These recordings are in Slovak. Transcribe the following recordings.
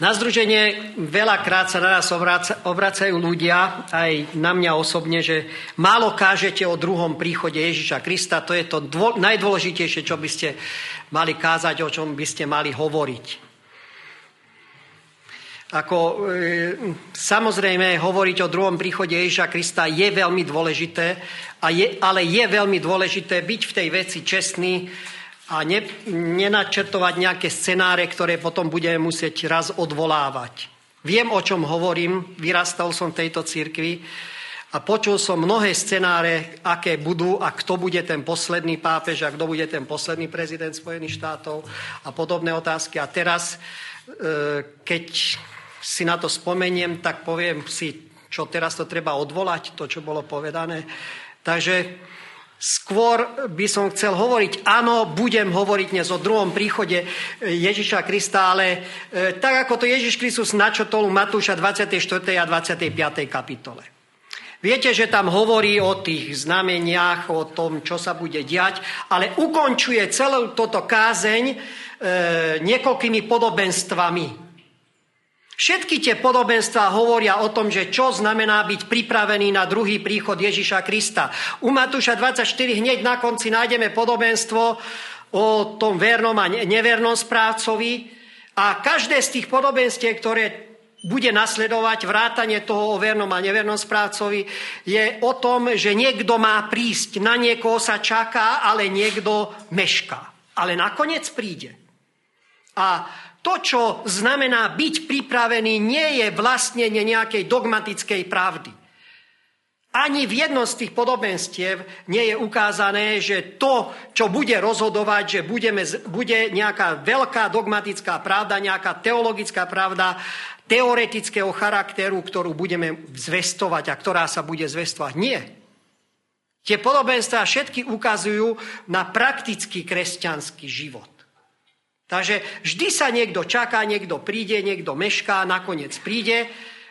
Na združenie veľakrát sa na nás obracajú ľudia, aj na mňa osobne, že málo kážete o druhom príchode Ježiša Krista. To je to dvo- najdôležitejšie, čo by ste mali kázať, o čom by ste mali hovoriť. Ako, e, samozrejme, hovoriť o druhom príchode Ježiša Krista je veľmi dôležité, a je, ale je veľmi dôležité byť v tej veci čestný, a ne, nenačrtovať nejaké scenáre, ktoré potom budeme musieť raz odvolávať. Viem, o čom hovorím, vyrastal som v tejto cirkvi a počul som mnohé scenáre, aké budú a kto bude ten posledný pápež a kto bude ten posledný prezident Spojených štátov a podobné otázky. A teraz, e, keď si na to spomeniem, tak poviem si, čo teraz to treba odvolať, to, čo bolo povedané. Takže Skôr by som chcel hovoriť, áno, budem hovoriť dnes o druhom príchode Ježiša Krista, ale e, tak ako to Ježiš Kristus načotol Matúša 24. a 25. kapitole. Viete, že tam hovorí o tých znameniach, o tom, čo sa bude diať, ale ukončuje celú toto kázeň e, niekoľkými podobenstvami. Všetky tie podobenstvá hovoria o tom, že čo znamená byť pripravený na druhý príchod Ježiša Krista. U Matúša 24 hneď na konci nájdeme podobenstvo o tom vernom a nevernom správcovi a každé z tých podobenstiev, ktoré bude nasledovať vrátanie toho o vernom a nevernom správcovi, je o tom, že niekto má prísť, na niekoho sa čaká, ale niekto mešká. Ale nakoniec príde. A to, čo znamená byť pripravený, nie je vlastnenie nejakej dogmatickej pravdy. Ani v jednom z tých podobenstiev nie je ukázané, že to, čo bude rozhodovať, že budeme, bude nejaká veľká dogmatická pravda, nejaká teologická pravda, teoretického charakteru, ktorú budeme zvestovať a ktorá sa bude zvestovať. Nie. Tie podobenstvá všetky ukazujú na praktický kresťanský život. Takže vždy sa niekto čaká, niekto príde, niekto mešká, nakoniec príde.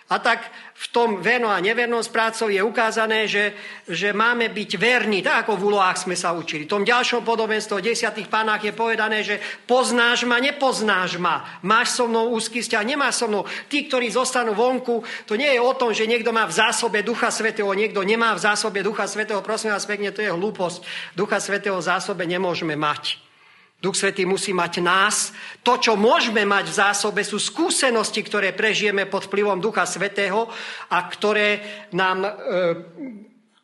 A tak v tom verno a nevernom správcov je ukázané, že, že máme byť verní, tak ako v úlohách sme sa učili. V tom ďalšom podobenstve o desiatých pánach je povedané, že poznáš ma, nepoznáš ma. Máš so mnou úzky vzťah, nemáš so mnou. Tí, ktorí zostanú vonku, to nie je o tom, že niekto má v zásobe Ducha Svetého, niekto nemá v zásobe Ducha Svetého. Prosím vás pekne, to je hlúposť. Ducha Svetého v zásobe nemôžeme mať. Duch Svetý musí mať nás. To, čo môžeme mať v zásobe, sú skúsenosti, ktoré prežijeme pod vplyvom Ducha Svetého a ktoré nám e,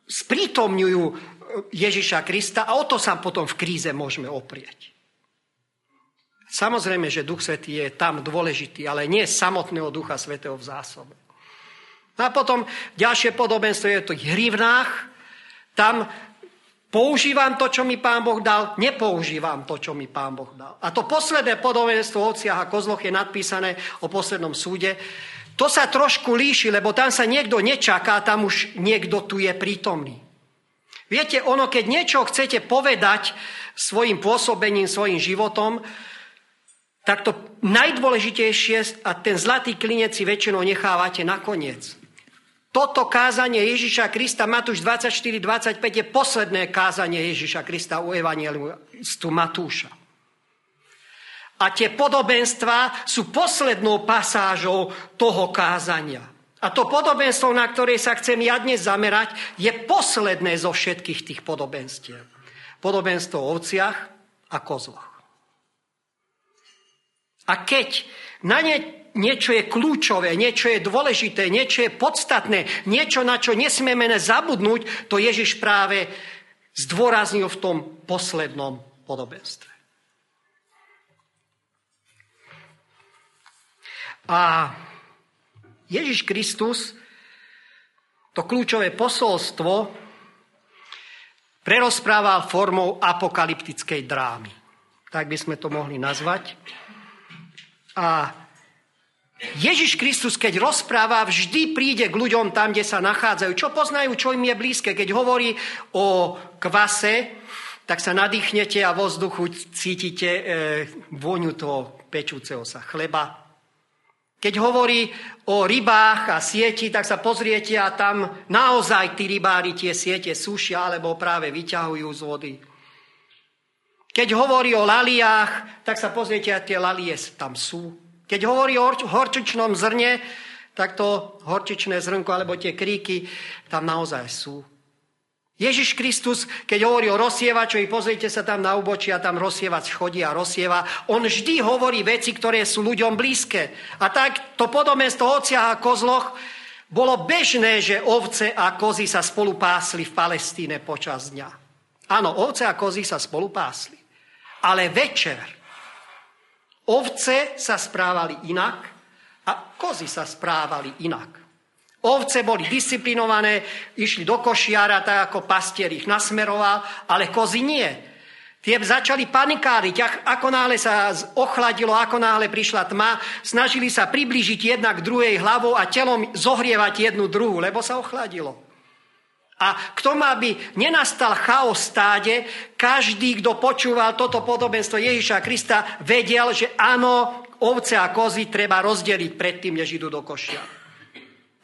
sprítomňujú Ježiša Krista a o to sa potom v kríze môžeme oprieť. Samozrejme, že Duch Svetý je tam dôležitý, ale nie samotného Ducha Svetého v zásobe. No a potom ďalšie podobenstvo je o tých hrivnách. Tam Používam to, čo mi pán Boh dal, nepoužívam to, čo mi pán Boh dal. A to posledné podobenstvo o ovciach a kozloch je nadpísané o poslednom súde. To sa trošku líši, lebo tam sa niekto nečaká, tam už niekto tu je prítomný. Viete, ono, keď niečo chcete povedať svojim pôsobením, svojim životom, tak to najdôležitejšie a ten zlatý klinec si väčšinou nechávate nakoniec. Toto kázanie Ježiša Krista, Matúš 24-25, je posledné kázanie Ježiša Krista u evangelistu Matúša. A tie podobenstva sú poslednou pasážou toho kázania. A to podobenstvo, na ktoré sa chcem ja dnes zamerať, je posledné zo všetkých tých podobenstiev. Podobenstvo o ovciach a kozloch. A keď na ne niečo je kľúčové, niečo je dôležité, niečo je podstatné, niečo, na čo nesmieme zabudnúť, to Ježiš práve zdôraznil v tom poslednom podobenstve. A Ježiš Kristus to kľúčové posolstvo prerozprával formou apokalyptickej drámy. Tak by sme to mohli nazvať. A Ježiš Kristus, keď rozpráva, vždy príde k ľuďom tam, kde sa nachádzajú. Čo poznajú, čo im je blízke. Keď hovorí o kvase, tak sa nadýchnete a vo vzduchu cítite e, vôňu toho pečúceho sa chleba. Keď hovorí o rybách a sieti, tak sa pozriete a tam naozaj tí rybári tie siete sušia alebo práve vyťahujú z vody. Keď hovorí o laliách, tak sa pozriete a tie lalie tam sú Keď hovorí o horčičnom zrne, tak to horčičné zrnko alebo tie kríky tam naozaj sú. Ježiš Kristus, keď hovorí o rozsievačovi, pozrite sa tam na ubočí a tam rozsievač chodí a rozsieva. On vždy hovorí veci, ktoré sú ľuďom blízke. A tak to podobenstvo o ociach a kozloch bolo bežné, že ovce a kozy sa spolu pásli v Palestíne počas dňa. Áno, ovce a kozy sa spolu pásli. Ale večer ovce sa správali inak a kozy sa správali inak. Ovce boli disciplinované, išli do košiara, tak ako pastier ich nasmeroval, ale kozy nie. Tie začali panikáriť, ako náhle sa ochladilo, ako náhle prišla tma, snažili sa priblížiť jedna k druhej hlavou a telom zohrievať jednu druhú, lebo sa ochladilo. A k tomu, aby nenastal chaos stáde, každý, kto počúval toto podobenstvo Ježiša Krista, vedel, že áno, ovce a kozy treba rozdeliť predtým, než idú do košia.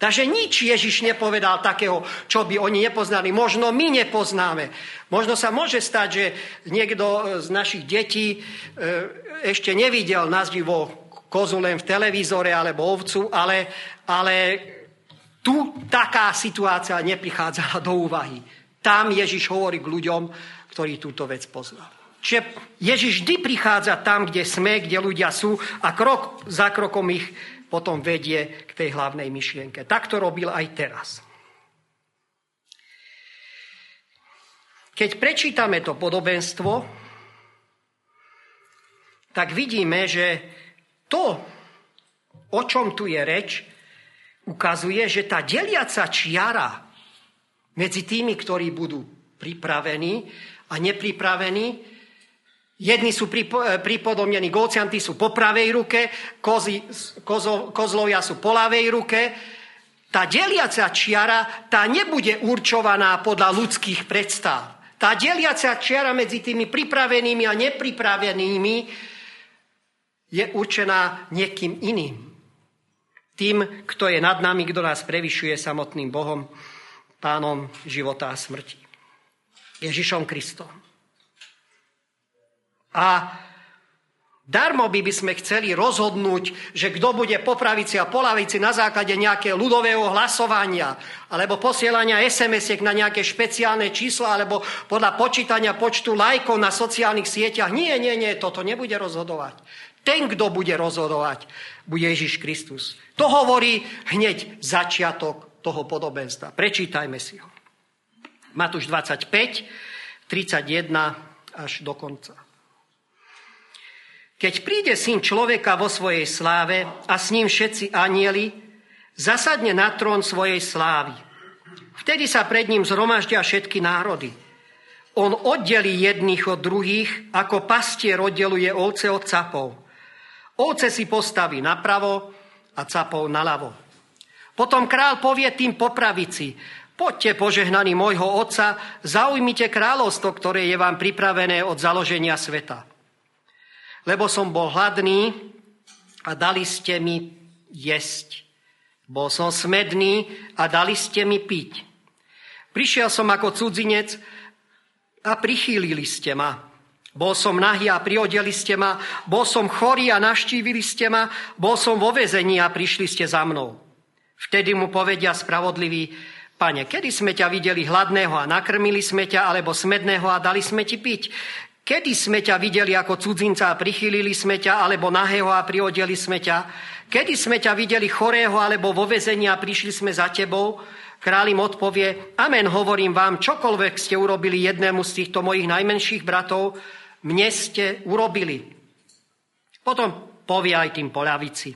Takže nič Ježiš nepovedal takého, čo by oni nepoznali. Možno my nepoznáme. Možno sa môže stať, že niekto z našich detí e, ešte nevidel nazdivo kozu len v televízore alebo ovcu, ale, ale tu taká situácia neprichádzala do úvahy. Tam Ježiš hovorí k ľuďom, ktorí túto vec poznali. Čiže Ježiš vždy prichádza tam, kde sme, kde ľudia sú a krok za krokom ich potom vedie k tej hlavnej myšlienke. Tak to robil aj teraz. Keď prečítame to podobenstvo, tak vidíme, že to, o čom tu je reč, ukazuje, že tá deliaca čiara medzi tými, ktorí budú pripravení a nepripravení, Jedni sú pripodobnení, golcianti sú po pravej ruke, kozy, kozo, kozlovia sú po ľavej ruke. Tá deliaca čiara, tá nebude určovaná podľa ľudských predstav. Tá deliaca čiara medzi tými pripravenými a nepripravenými je určená niekým iným. Tým, kto je nad nami, kto nás prevyšuje samotným Bohom, pánom života a smrti. Ježišom Kristom. A darmo by, by sme chceli rozhodnúť, že kto bude po pravici a po lavici na základe nejakého ľudového hlasovania alebo posielania SMS-iek na nejaké špeciálne čísla alebo podľa počítania počtu lajkov na sociálnych sieťach. Nie, nie, nie, toto nebude rozhodovať. Ten, kto bude rozhodovať, bude Ježiš Kristus. To hovorí hneď začiatok toho podobenstva. Prečítajme si ho. Matúš 25, 31 až do konca. Keď príde syn človeka vo svojej sláve a s ním všetci anieli, zasadne na trón svojej slávy. Vtedy sa pred ním zhromaždia všetky národy. On oddelí jedných od druhých, ako pastier oddeluje ovce od capov. Ovce si postaví napravo a capov naľavo. Potom král povie tým popravici, poďte požehnaní môjho otca, zaujmite kráľovstvo, ktoré je vám pripravené od založenia sveta lebo som bol hladný a dali ste mi jesť. Bol som smedný a dali ste mi piť. Prišiel som ako cudzinec a prichýlili ste ma. Bol som nahý a priodeli ste ma. Bol som chorý a naštívili ste ma. Bol som vo vezení a prišli ste za mnou. Vtedy mu povedia spravodlivý, Pane, kedy sme ťa videli hladného a nakrmili sme ťa, alebo smedného a dali sme ti piť? Kedy sme ťa videli ako cudzinca a prichylili sme ťa, alebo nahého a priodeli sme ťa? Kedy sme ťa videli chorého alebo vo vezení a prišli sme za tebou? Kráľ im odpovie, amen, hovorím vám, čokoľvek ste urobili jednému z týchto mojich najmenších bratov, mne ste urobili. Potom povie aj tým poľavici.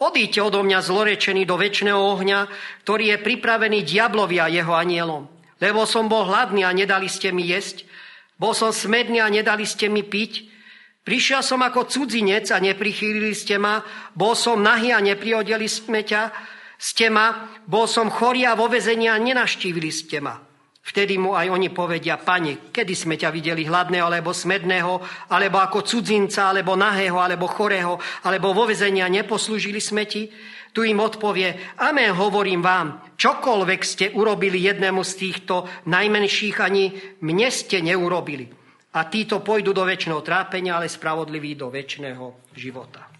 Odíďte odo mňa zlorečený do väčšného ohňa, ktorý je pripravený diablovi a jeho anielom. Lebo som bol hladný a nedali ste mi jesť, bol som smedný a nedali ste mi piť. Prišiel som ako cudzinec a neprichýlili ste ma. Bol som nahý a nepriodeli. Ste ma. Bol som chorý a vo vezení a nenaštívili ste ma. Vtedy mu aj oni povedia, pane, kedy sme ťa videli hladného alebo smedného, alebo ako cudzinca, alebo nahého, alebo chorého, alebo vo vezenia neposlúžili sme ti? Tu im odpovie, amen, hovorím vám, čokoľvek ste urobili jednému z týchto najmenších, ani mne ste neurobili. A títo pôjdu do väčšného trápenia, ale spravodliví do väčšného života.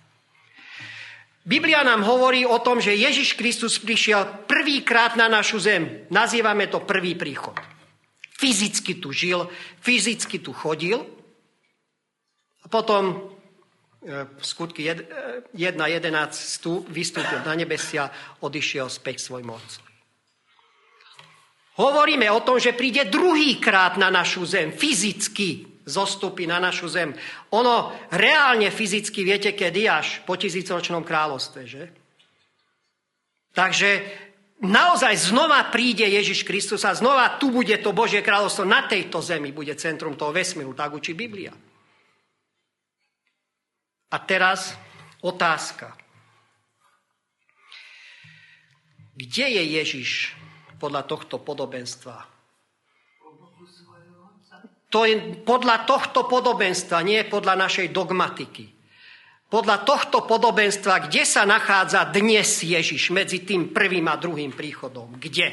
Biblia nám hovorí o tom, že Ježiš Kristus prišiel prvýkrát na našu zem. Nazývame to prvý príchod. Fyzicky tu žil, fyzicky tu chodil. A potom e, v skutky 1.11 vystúpil na nebesia, odišiel späť k svojmu otcovi. Hovoríme o tom, že príde druhýkrát na našu zem, fyzicky zostupí na našu zem. Ono reálne fyzicky, viete, kedy až po tisícročnom kráľovstve, že? Takže naozaj znova príde Ježiš Kristus a znova tu bude to Božie kráľovstvo, na tejto zemi bude centrum toho vesmíru, tak učí Biblia. A teraz otázka. Kde je Ježiš podľa tohto podobenstva? To je podľa tohto podobenstva, nie podľa našej dogmatiky. Podľa tohto podobenstva, kde sa nachádza dnes Ježiš medzi tým prvým a druhým príchodom? Kde?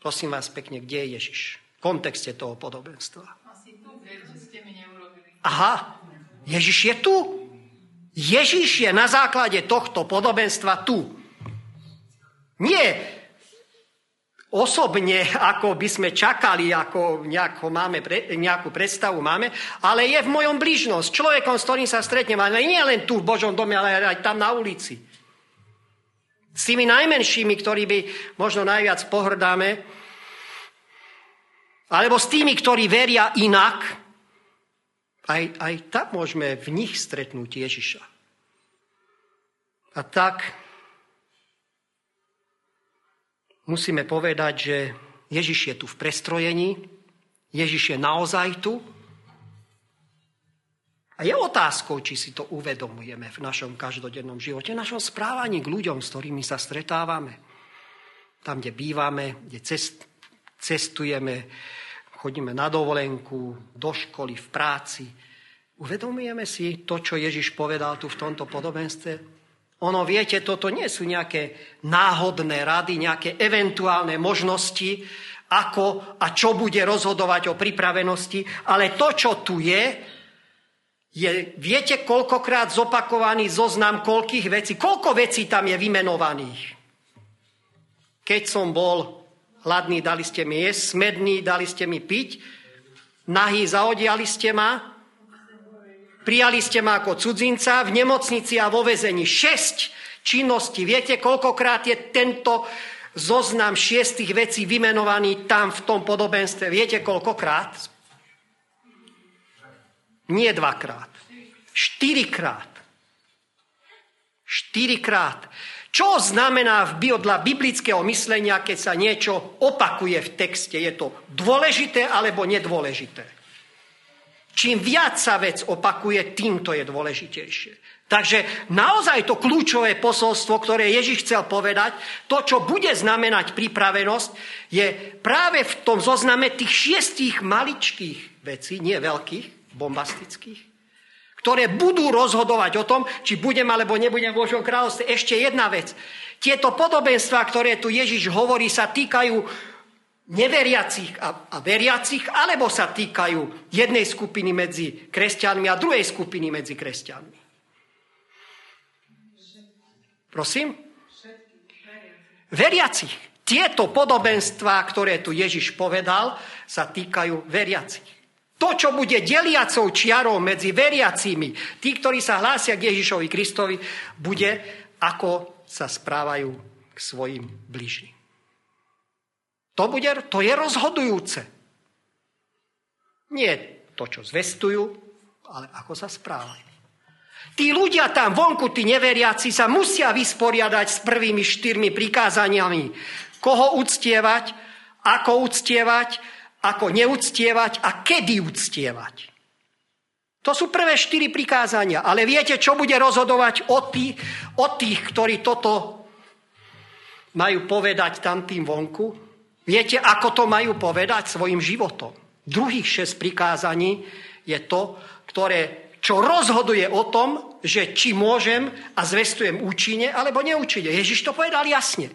Prosím vás pekne, kde je Ježiš? V kontexte toho podobenstva. Aha, Ježiš je tu. Ježiš je na základe tohto podobenstva tu. Nie osobne, ako by sme čakali, ako máme, nejakú predstavu máme, ale je v mojom blížnosť. Človekom, s ktorým sa stretnem, ale nie len tu v Božom dome, ale aj tam na ulici. S tými najmenšími, ktorí by možno najviac pohrdáme, alebo s tými, ktorí veria inak, aj, aj tam môžeme v nich stretnúť Ježiša. A tak musíme povedať, že Ježiš je tu v prestrojení, Ježiš je naozaj tu. A je otázkou, či si to uvedomujeme v našom každodennom živote, v našom správaní k ľuďom, s ktorými sa stretávame. Tam, kde bývame, kde cest, cestujeme, chodíme na dovolenku, do školy, v práci. Uvedomujeme si to, čo Ježiš povedal tu v tomto podobenstve? Ono, viete, toto nie sú nejaké náhodné rady, nejaké eventuálne možnosti, ako a čo bude rozhodovať o pripravenosti, ale to, čo tu je, je, viete, koľkokrát zopakovaný zoznam koľkých vecí, koľko vecí tam je vymenovaných. Keď som bol hladný, dali ste mi jesť, smedný, dali ste mi piť, nahý, zaodiali ste ma, Prijali ste ma ako cudzinca v nemocnici a vo vezení. Šesť činností. Viete, koľkokrát je tento zoznam šiestých vecí vymenovaný tam v tom podobenstve? Viete, koľkokrát? Nie dvakrát. Štyrikrát. Štyrikrát. Čo znamená v biodla biblického myslenia, keď sa niečo opakuje v texte? Je to dôležité alebo nedôležité? Čím viac sa vec opakuje, tým to je dôležitejšie. Takže naozaj to kľúčové posolstvo, ktoré Ježiš chcel povedať, to, čo bude znamenať pripravenosť, je práve v tom zozname tých šiestich maličkých vecí, nie veľkých, bombastických, ktoré budú rozhodovať o tom, či budem alebo nebudem v Božom kráľovstve. Ešte jedna vec. Tieto podobenstva, ktoré tu Ježiš hovorí, sa týkajú neveriacich a, a veriacich, alebo sa týkajú jednej skupiny medzi kresťanmi a druhej skupiny medzi kresťanmi? Prosím? Veriacich. Tieto podobenstvá, ktoré tu Ježiš povedal, sa týkajú veriacich. To, čo bude deliacou čiarou medzi veriacimi, tí, ktorí sa hlásia k Ježišovi Kristovi, bude, ako sa správajú k svojim bližným. To, bude, to je rozhodujúce. Nie to, čo zvestujú, ale ako sa správajú. Tí ľudia tam vonku, tí neveriaci, sa musia vysporiadať s prvými štyrmi prikázaniami. Koho uctievať, ako uctievať, ako neuctievať a kedy uctievať. To sú prvé štyri prikázania. Ale viete, čo bude rozhodovať o tých, o tých ktorí toto majú povedať tam tým vonku? Viete, ako to majú povedať svojim životom? Druhých šesť prikázaní je to, ktoré, čo rozhoduje o tom, že či môžem a zvestujem účine alebo neúčine. Ježiš to povedal jasne.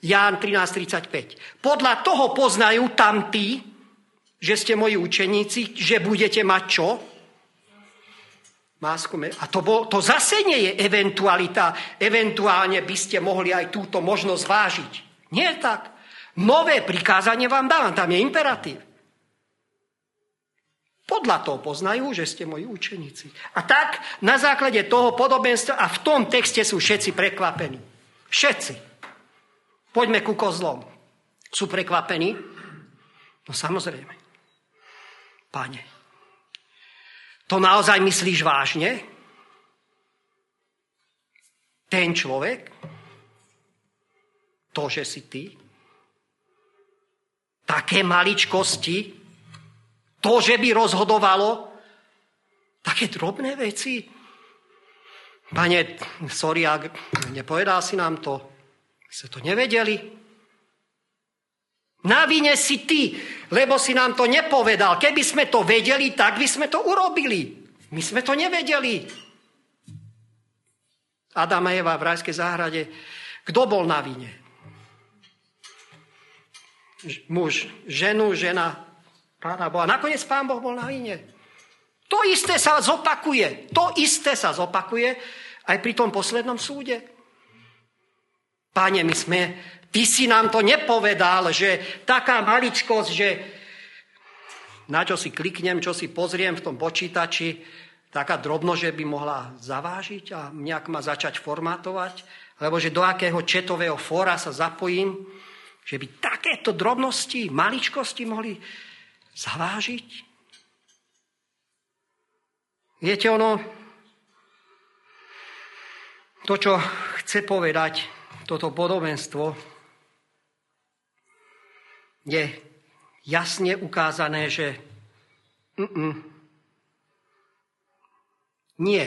Ján 13.35. Podľa toho poznajú tam tí, že ste moji učeníci, že budete mať čo? Másku, a to, bol, to zase nie je eventualita. Eventuálne by ste mohli aj túto možnosť vážiť. Nie tak. Nové prikázanie vám dávam, tam je imperatív. Podľa toho poznajú, že ste moji učeníci. A tak na základe toho podobenstva a v tom texte sú všetci prekvapení. Všetci. Poďme ku kozlom. Sú prekvapení? No samozrejme. Pane, to naozaj myslíš vážne? Ten človek? To, že si ty? Také maličkosti? To, že by rozhodovalo? Také drobné veci? Pane, sorry, ak nepovedal si nám to. My sme to nevedeli. Na vine si ty, lebo si nám to nepovedal. Keby sme to vedeli, tak by sme to urobili. My sme to nevedeli. Adam a Eva v rajskej záhrade. Kto bol na vine? Muž, ženu, žena, pána Boha. Nakoniec pán Boh bol na vine. To isté sa zopakuje. To isté sa zopakuje aj pri tom poslednom súde. Páne, my sme Ty si nám to nepovedal, že taká maličkosť, že na čo si kliknem, čo si pozriem v tom počítači, taká drobno, že by mohla zavážiť a nejak ma začať formátovať, alebo že do akého četového fóra sa zapojím, že by takéto drobnosti, maličkosti mohli zavážiť. Viete, ono, to, čo chce povedať toto podobenstvo, je jasne ukázané, že mm-mm, nie.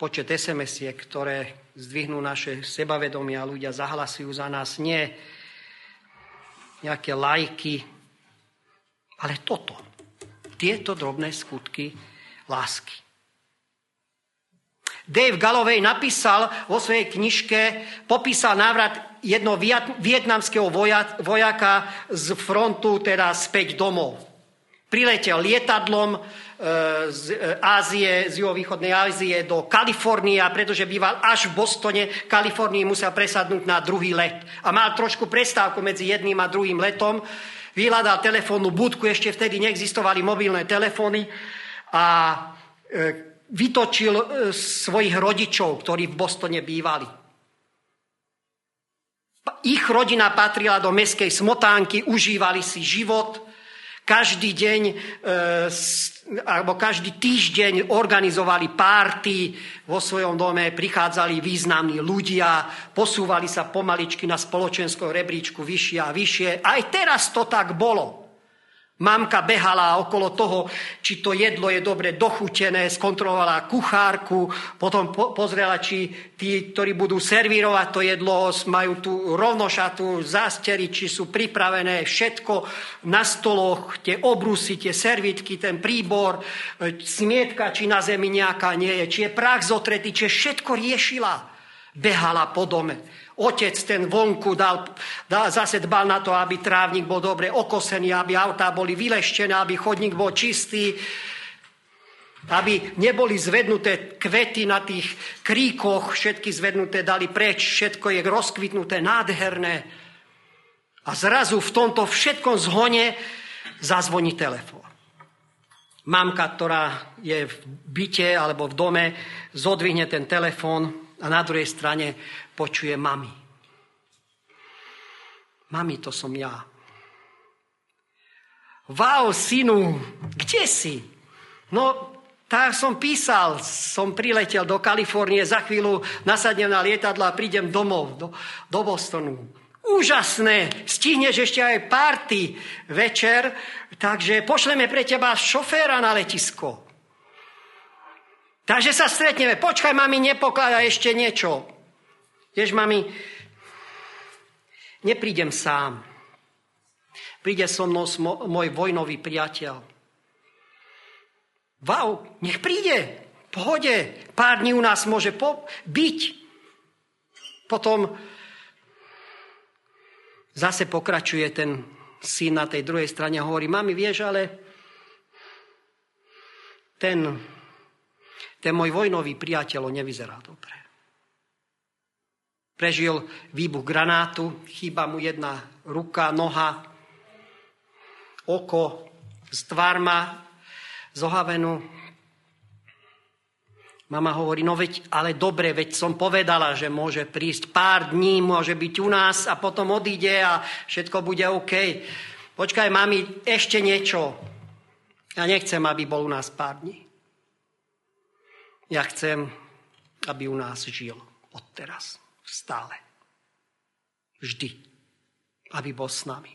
Počet sms ktoré zdvihnú naše sebavedomie a ľudia zahlasujú za nás, nie nejaké lajky, ale toto. Tieto drobné skutky lásky. Dave Galloway napísal vo svojej knižke, popísal návrat jedno vietnamského vojaka z frontu, teda späť domov. Priletel lietadlom e, z e, Ázie, z juhovýchodnej Ázie do Kalifornie, pretože býval až v Bostone, Kalifornii musel presadnúť na druhý let. A mal trošku prestávku medzi jedným a druhým letom. Vyhľadal telefónnu budku, ešte vtedy neexistovali mobilné telefóny a e, vytočil svojich rodičov, ktorí v Bostone bývali. Ich rodina patrila do meskej smotánky, užívali si život. Každý deň e, alebo každý týždeň organizovali párty vo svojom dome, prichádzali významní ľudia, posúvali sa pomaličky na spoločenskom rebríčku vyššie a vyššie. Aj teraz to tak bolo. Mamka behala okolo toho, či to jedlo je dobre dochutené, skontrolovala kuchárku, potom po- pozrela, či tí, ktorí budú servírovať to jedlo, majú tú rovnošatú zástery, či sú pripravené všetko na stoloch, tie obrusy, tie servitky, ten príbor, e, smietka, či na zemi nejaká nie je, či je prach zotretý, či všetko riešila. Behala po dome. Otec ten vonku dal, dal, zase dbal na to, aby trávnik bol dobre okosený, aby autá boli vyleštené, aby chodník bol čistý, aby neboli zvednuté kvety na tých kríkoch, všetky zvednuté dali preč, všetko je rozkvitnuté, nádherné. A zrazu v tomto všetkom zhone zazvoní telefón. Mamka, ktorá je v byte alebo v dome, zodvihne ten telefón a na druhej strane počuje mami. Mami, to som ja. Wow, synu, kde si? No, tak som písal, som priletel do Kalifornie, za chvíľu nasadnem na lietadlo a prídem domov, do, do Bostonu. Úžasné, stihneš ešte aj party večer, takže pošleme pre teba šoféra na letisko. Takže sa stretneme. Počkaj, mami, nepokladaj ešte niečo. Vieš, mami, neprídem sám. Príde so mnou môj vojnový priateľ. Wow, nech príde. Pohode. Pár dní u nás môže po- byť. Potom zase pokračuje ten syn na tej druhej strane a hovorí, mami, vieš, ale ten Ten môj vojnový priateľ nevyzerá dobre. Prežil výbuch granátu, chýba mu jedna ruka, noha, oko, z tvárma zohavenú. Mama hovorí, no veď, ale dobre, veď som povedala, že môže prísť pár dní, môže byť u nás a potom odíde a všetko bude OK. Počkaj, mami, ešte niečo. Ja nechcem, aby bol u nás pár dní. Ja chcem, aby u nás žil odteraz, stále. Vždy. Aby bol s nami.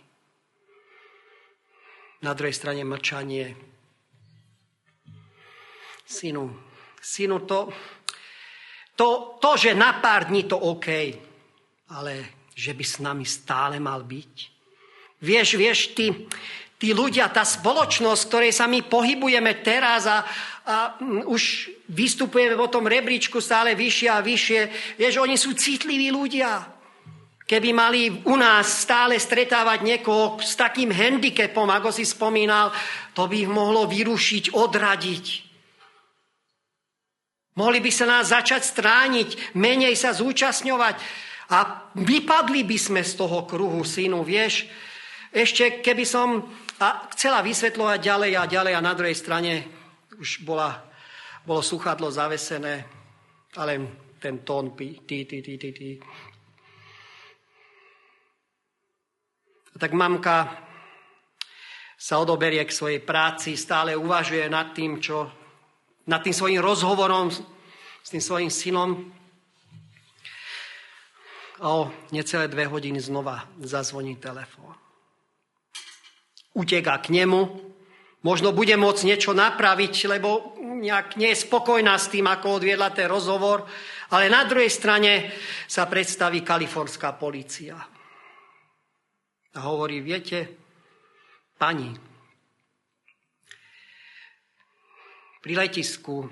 Na druhej strane mlčanie. Synu, synu, to, to, to, že na pár dní to OK, ale že by s nami stále mal byť. Vieš, vieš, ty, tí ľudia, tá spoločnosť, ktorej sa my pohybujeme teraz a, a už vystupujeme po tom rebríčku stále vyššie a vyššie, vieš, oni sú citliví ľudia. Keby mali u nás stále stretávať niekoho s takým handicapom, ako si spomínal, to by ich mohlo vyrušiť, odradiť. Mohli by sa nás začať strániť, menej sa zúčastňovať a vypadli by sme z toho kruhu, synu, vieš. Ešte keby som a chcela vysvetľovať ďalej a ďalej a na druhej strane už bola, bolo sluchadlo zavesené, ale ten tón ty, ty, ty, ty. A tak mamka sa odoberie k svojej práci, stále uvažuje nad tým, čo nad tým svojim rozhovorom s tým svojim synom. A o necelé dve hodiny znova zazvoní telefón. Uteka k nemu, možno bude môcť niečo napraviť, lebo nejak nie je spokojná s tým, ako odviedla ten rozhovor, ale na druhej strane sa predstaví kalifornská policia. A hovorí, viete, pani, Pri letisku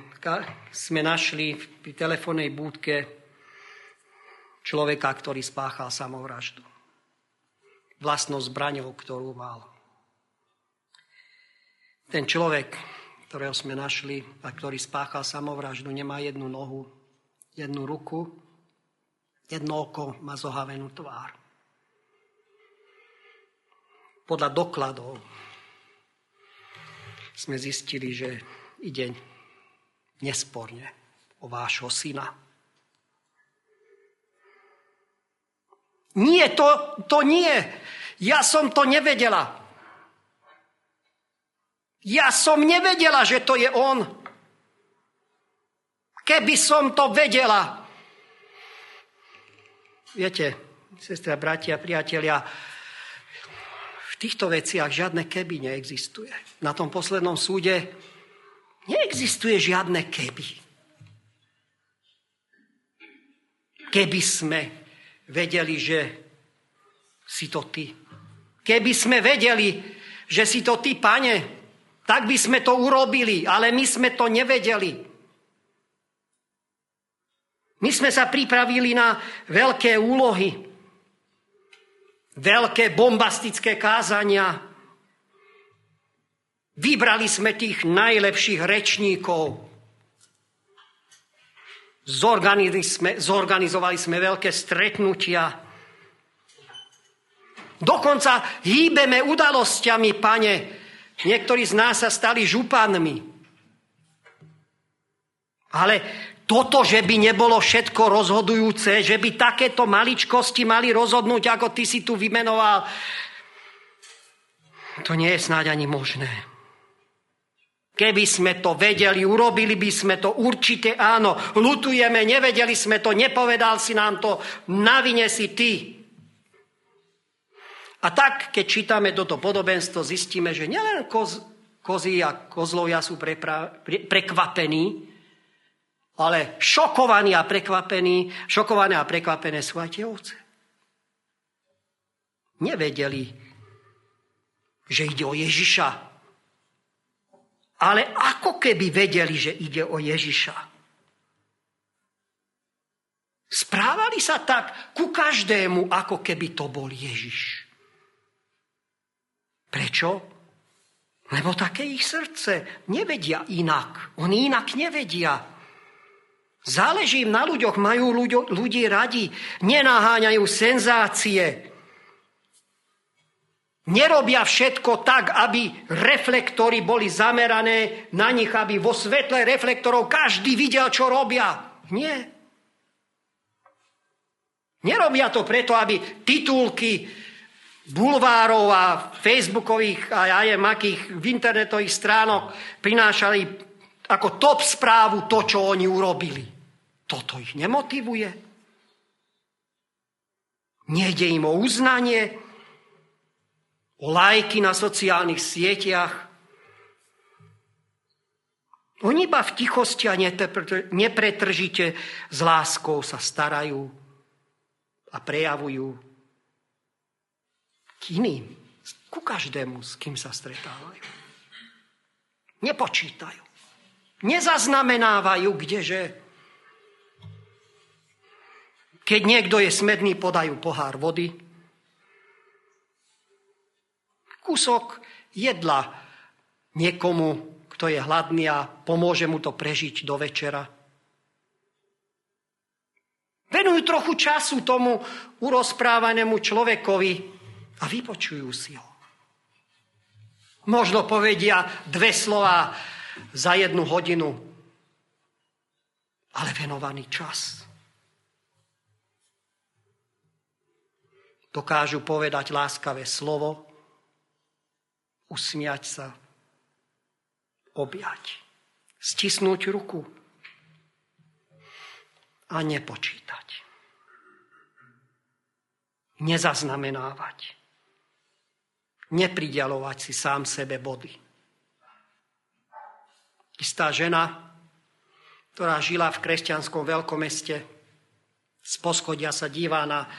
sme našli pri telefónnej búdke človeka, ktorý spáchal samovraždu. Vlastnou zbraňou, ktorú mal. Ten človek, ktorého sme našli a ktorý spáchal samovraždu, nemá jednu nohu, jednu ruku, jedno oko, má zohavenú tvár. Podľa dokladov sme zistili, že ide nesporne o vášho syna. Nie, to, to nie. Ja som to nevedela. Ja som nevedela, že to je on. Keby som to vedela. Viete, sestra, bratia, priatelia, v týchto veciach žiadne keby neexistuje. Na tom poslednom súde Neexistuje žiadne keby. Keby sme vedeli, že si to ty. Keby sme vedeli, že si to ty, pane, tak by sme to urobili, ale my sme to nevedeli. My sme sa pripravili na veľké úlohy, veľké bombastické kázania, Vybrali sme tých najlepších rečníkov. Zorganizovali sme, veľké stretnutia. Dokonca hýbeme udalosťami, pane. Niektorí z nás sa stali županmi. Ale toto, že by nebolo všetko rozhodujúce, že by takéto maličkosti mali rozhodnúť, ako ty si tu vymenoval, to nie je snáď ani možné. Keby sme to vedeli, urobili by sme to určite áno. Lutujeme, nevedeli sme to, nepovedal si nám to, na vine si ty. A tak, keď čítame toto podobenstvo, zistíme, že nielen koz, kozy a kozlovia sú prepra, pre, prekvapení, ale šokovaní a prekvapení, šokované a prekvapené sú aj tie ovce. Nevedeli, že ide o Ježiša, ale ako keby vedeli, že ide o Ježiša. Správali sa tak ku každému, ako keby to bol Ježiš. Prečo? Lebo také ich srdce nevedia inak. Oni inak nevedia. Záleží im na ľuďoch, majú ľuďo, ľudí radi, nenaháňajú senzácie. Nerobia všetko tak, aby reflektory boli zamerané na nich, aby vo svetle reflektorov každý videl, čo robia. Nie. Nerobia to preto, aby titulky bulvárov a facebookových a ja jem akých v internetových stránok prinášali ako top správu to, čo oni urobili. Toto ich nemotivuje. Nejde im o uznanie, o lajky na sociálnych sieťach. Oni iba v tichosti a nepretržite s láskou sa starajú a prejavujú iným, ku každému, s kým sa stretávajú. Nepočítajú. Nezaznamenávajú, kdeže keď niekto je smedný, podajú pohár vody. Kúsok jedla niekomu, kto je hladný a pomôže mu to prežiť do večera. Venujú trochu času tomu urozprávanému človekovi a vypočujú si ho. Možno povedia dve slova za jednu hodinu, ale venovaný čas. Dokážu povedať láskavé slovo, usmiať sa, objať, stisnúť ruku a nepočítať. Nezaznamenávať. Nepridelovať si sám sebe body. Istá žena, ktorá žila v kresťanskom veľkomeste, z poschodia sa díva na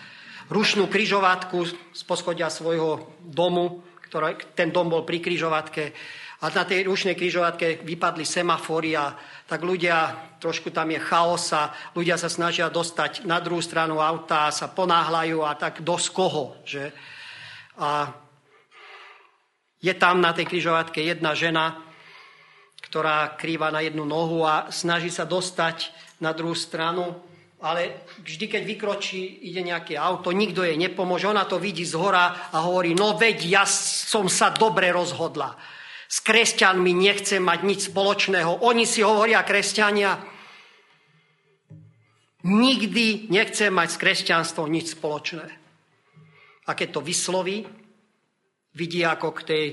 rušnú kryžovatku z poschodia svojho domu, ktorý, ten dom bol pri kryžovatke a na tej rušnej kryžovatke vypadli semafory a tak ľudia, trošku tam je chaos a ľudia sa snažia dostať na druhú stranu auta a sa ponáhľajú a tak do koho, že? A je tam na tej kryžovatke jedna žena, ktorá krýva na jednu nohu a snaží sa dostať na druhú stranu ale vždy, keď vykročí, ide nejaké auto, nikto jej nepomôže, ona to vidí z hora a hovorí, no veď ja som sa dobre rozhodla. S kresťanmi nechcem mať nič spoločného. Oni si hovoria kresťania, nikdy nechcem mať s kresťanstvom nič spoločné. A keď to vysloví, vidí ako k tej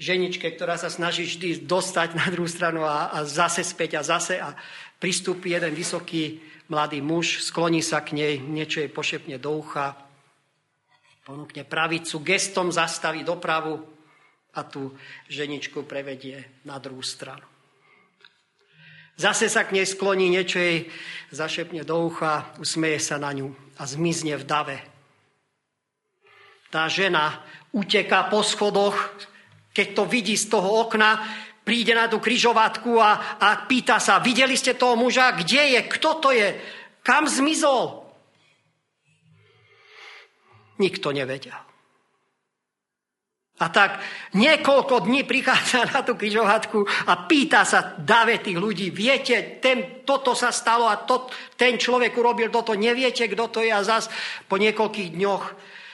ženičke, ktorá sa snaží vždy dostať na druhú stranu a, a zase späť a zase a pristúpi jeden vysoký mladý muž, skloní sa k nej, niečo jej pošepne do ucha, ponúkne pravicu, gestom zastaví dopravu a tú ženičku prevedie na druhú stranu. Zase sa k nej skloní, niečo jej zašepne do ucha, usmeje sa na ňu a zmizne v dave. Tá žena uteká po schodoch, keď to vidí z toho okna, príde na tú kryžovatku a, a pýta sa, videli ste toho muža, kde je, kto to je, kam zmizol? Nikto nevedel. A tak niekoľko dní prichádza na tú kryžovatku a pýta sa dave tých ľudí, viete, ten, toto sa stalo a to, ten človek urobil toto, neviete, kto to je a zas po niekoľkých dňoch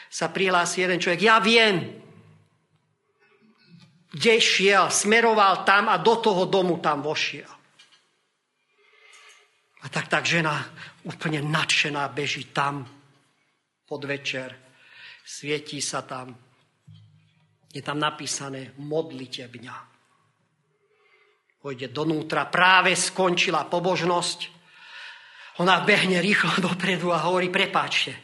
sa prihlási jeden človek, ja viem, kde šiel, smeroval tam a do toho domu tam vošiel. A tak tak žena úplne nadšená beží tam podvečer. Svietí sa tam. Je tam napísané modlitebňa. Pôjde donútra, práve skončila pobožnosť. Ona behne rýchlo dopredu a hovorí, prepáčte.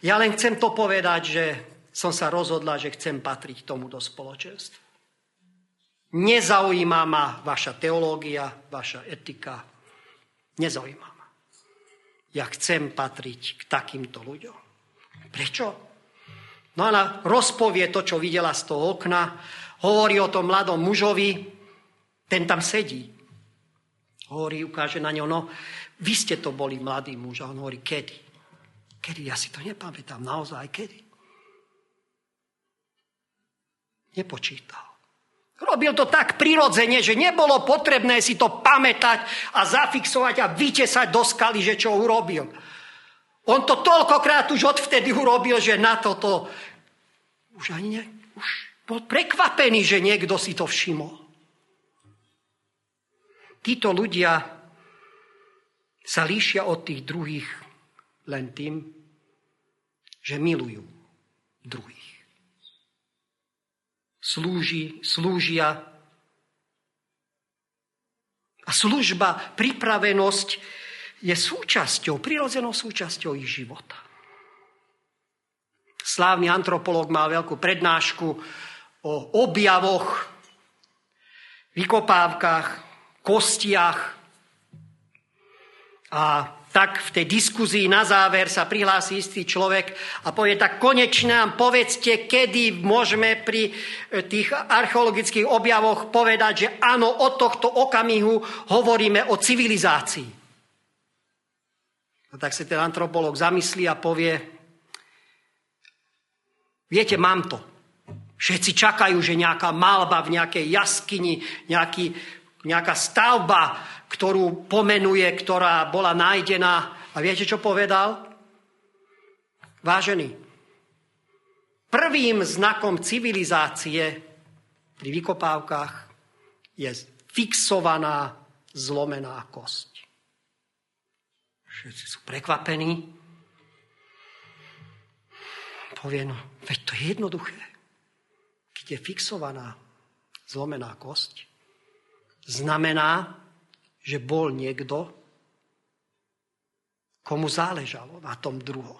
Ja len chcem to povedať, že som sa rozhodla, že chcem patriť tomu do spoločenstva. Nezaujíma ma vaša teológia, vaša etika. Nezaujíma ma. Ja chcem patriť k takýmto ľuďom. Prečo? No ona rozpovie to, čo videla z toho okna, hovorí o tom mladom mužovi, ten tam sedí. Hovorí, ukáže na ňo, no, vy ste to boli mladý muž. A on hovorí, kedy? Kedy? Ja si to nepamätám, naozaj, kedy? Nepočítal. Robil to tak prirodzene, že nebolo potrebné si to pamätať a zafixovať a vytesať do skaly, že čo urobil. On to toľkokrát už odvtedy urobil, že na toto už ani ne, už bol prekvapený, že niekto si to všimol. Títo ľudia sa líšia od tých druhých len tým, že milujú druhých slúži, slúžia. A služba, pripravenosť je súčasťou, prirodzenou súčasťou ich života. Slávny antropolog mal veľkú prednášku o objavoch, vykopávkach, kostiach a tak v tej diskuzii na záver sa prihlási istý človek a povie, tak konečne nám povedzte, kedy môžeme pri e, tých archeologických objavoch povedať, že áno, od tohto okamihu hovoríme o civilizácii. A tak sa ten antropolog zamyslí a povie, viete, mám to. Všetci čakajú, že nejaká malba v nejakej jaskyni, nejaký, nejaká stavba ktorú pomenuje, ktorá bola nájdená. A viete, čo povedal? Vážený, prvým znakom civilizácie pri vykopávkach je fixovaná zlomená kosť. Všetci sú prekvapení. Povie, no, veď to je jednoduché. Keď je fixovaná zlomená kosť, znamená, že bol niekto, komu záležalo na tom druhom.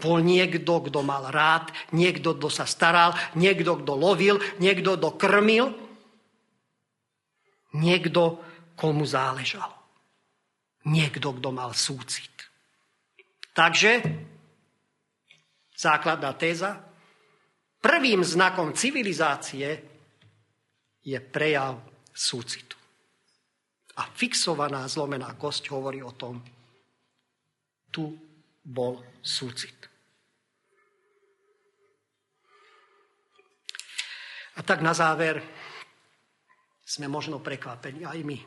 Bol niekto, kto mal rád, niekto, kto sa staral, niekto, kto lovil, niekto, kto krmil, niekto, komu záležalo. Niekto, kto mal súcit. Takže, základná téza, prvým znakom civilizácie je prejav súcitu. A fixovaná zlomená kosť hovorí o tom, tu bol súcit. A tak na záver sme možno prekvapení aj my.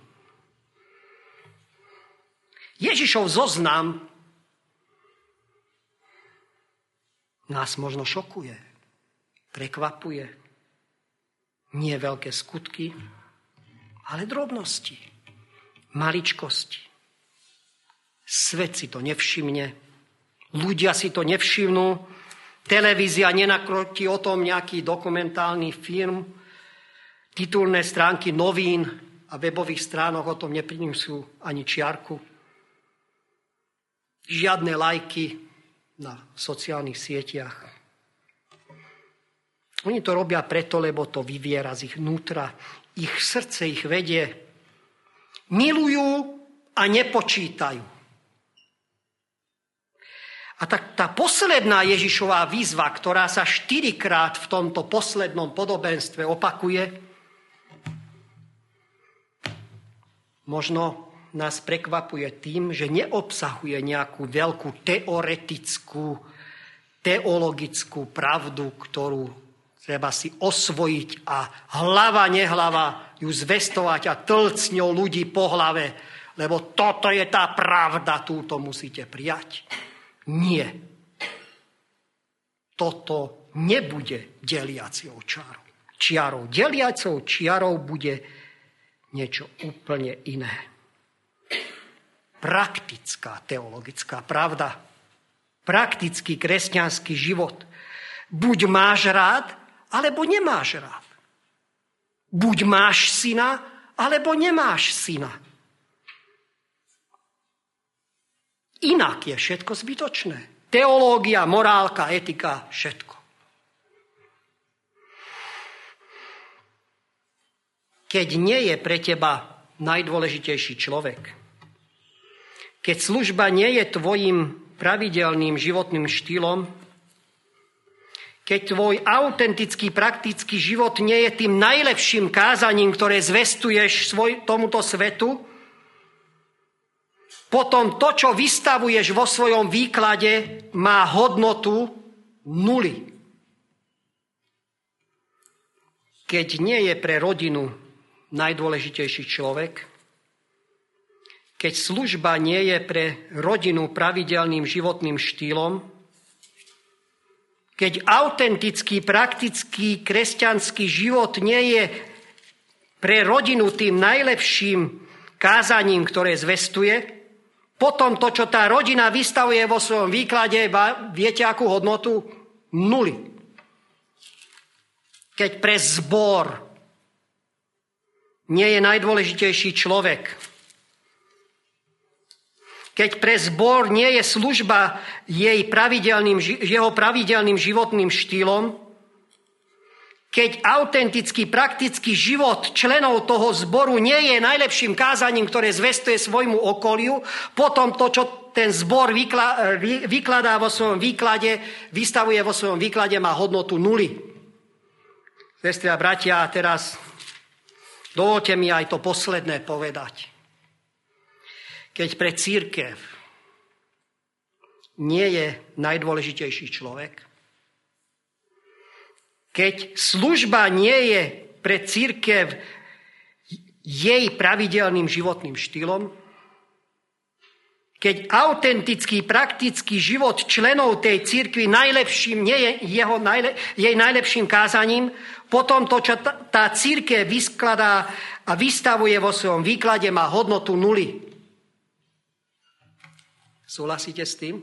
Ježišov zoznam nás možno šokuje, prekvapuje. Nie veľké skutky, ale drobnosti maličkosti. Svet si to nevšimne, ľudia si to nevšimnú, televízia nenakrotí o tom nejaký dokumentálny film, titulné stránky novín a webových stránok o tom neprinesú ani čiarku. Žiadne lajky na sociálnych sieťach. Oni to robia preto, lebo to vyviera z ich vnútra. Ich srdce ich vedie milujú a nepočítajú. A tak tá posledná Ježišová výzva, ktorá sa štyrikrát v tomto poslednom podobenstve opakuje, možno nás prekvapuje tým, že neobsahuje nejakú veľkú teoretickú, teologickú pravdu, ktorú treba si osvojiť a hlava, nehlava ju zvestovať a tlc ňou ľudí po hlave, lebo toto je tá pravda, túto musíte prijať. Nie. Toto nebude deliaciou čarou. Čiarou. Deliacou čiarou bude niečo úplne iné. Praktická teologická pravda. Praktický kresťanský život. Buď máš rád, alebo nemáš rád. Buď máš syna, alebo nemáš syna. Inak je všetko zbytočné. Teológia, morálka, etika, všetko. Keď nie je pre teba najdôležitejší človek, keď služba nie je tvojim pravidelným životným štýlom, keď tvoj autentický, praktický život nie je tým najlepším kázaním, ktoré zvestuješ svoj, tomuto svetu, potom to, čo vystavuješ vo svojom výklade, má hodnotu nuly. keď nie je pre rodinu najdôležitejší človek, keď služba nie je pre rodinu pravidelným životným štýlom, keď autentický, praktický kresťanský život nie je pre rodinu tým najlepším kázaním, ktoré zvestuje, potom to, čo tá rodina vystavuje vo svojom výklade, viete akú hodnotu? Nuly. Keď pre zbor nie je najdôležitejší človek, keď pre zbor nie je služba jej pravidelným, jeho pravidelným životným štýlom, keď autentický, praktický život členov toho zboru nie je najlepším kázaním, ktoré zvestuje svojmu okoliu, potom to, čo ten zbor vykladá vo svojom výklade, vystavuje vo svojom výklade, má hodnotu nuly. Sestri a bratia, teraz dovolte mi aj to posledné povedať keď pre církev nie je najdôležitejší človek, keď služba nie je pre církev jej pravidelným životným štýlom, keď autentický, praktický život členov tej církvy najlepším, nie je jeho najle, jej najlepším kázaním, potom to, čo tá, církev vyskladá a vystavuje vo svojom výklade, má hodnotu nuly. Súhlasíte s tým?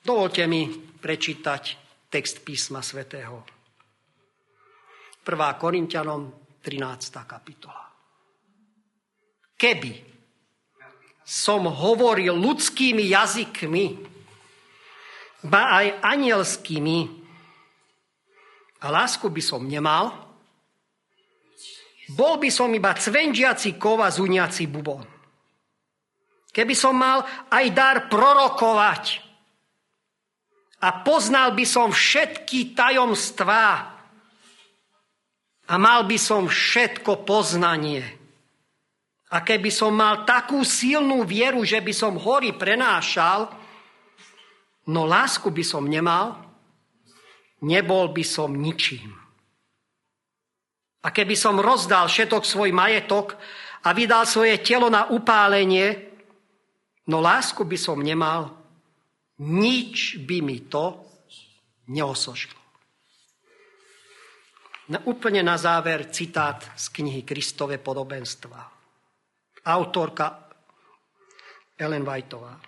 Dovolte mi prečítať text písma svätého. 1. Korintianom 13. kapitola. Keby som hovoril ľudskými jazykmi, ba aj anielskými, a lásku by som nemal, bol by som iba cvenžiaci kova zuniaci bubon. Keby som mal aj dar prorokovať a poznal by som všetky tajomstvá a mal by som všetko poznanie. A keby som mal takú silnú vieru, že by som hory prenášal, no lásku by som nemal, nebol by som ničím. A keby som rozdal všetok svoj majetok a vydal svoje telo na upálenie, No lásku by som nemal, nič by mi to neosožilo. Na, úplne na záver citát z knihy Kristové podobenstva. Autorka Ellen Whiteová.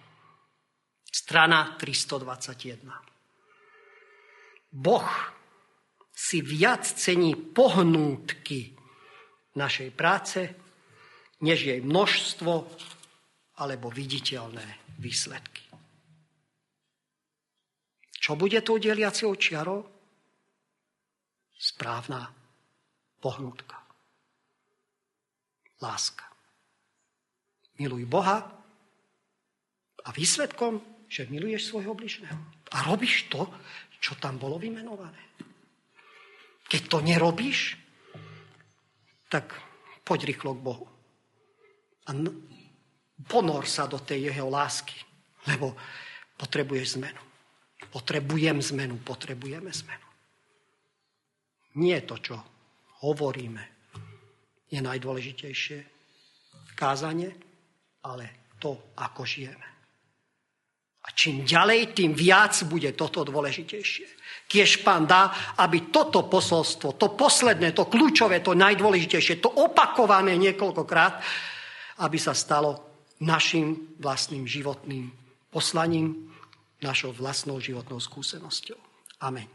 Strana 321. Boh si viac cení pohnútky našej práce, než jej množstvo alebo viditeľné výsledky. Čo bude tou deliaciou čiarou? Správna pohnutka. Láska. Miluj Boha a výsledkom, že miluješ svojho bližného. A robíš to, čo tam bolo vymenované. Keď to nerobíš, tak poď rýchlo k Bohu. A Ponor sa do tej jeho lásky, lebo potrebuješ zmenu. Potrebujem zmenu, potrebujeme zmenu. Nie to, čo hovoríme, je najdôležitejšie kázanie, ale to, ako žijeme. A čím ďalej, tým viac bude toto dôležitejšie. Kiež pán dá, aby toto posolstvo, to posledné, to kľúčové, to najdôležitejšie, to opakované niekoľkokrát, aby sa stalo našim vlastným životným poslaním, našou vlastnou životnou skúsenosťou. Amen.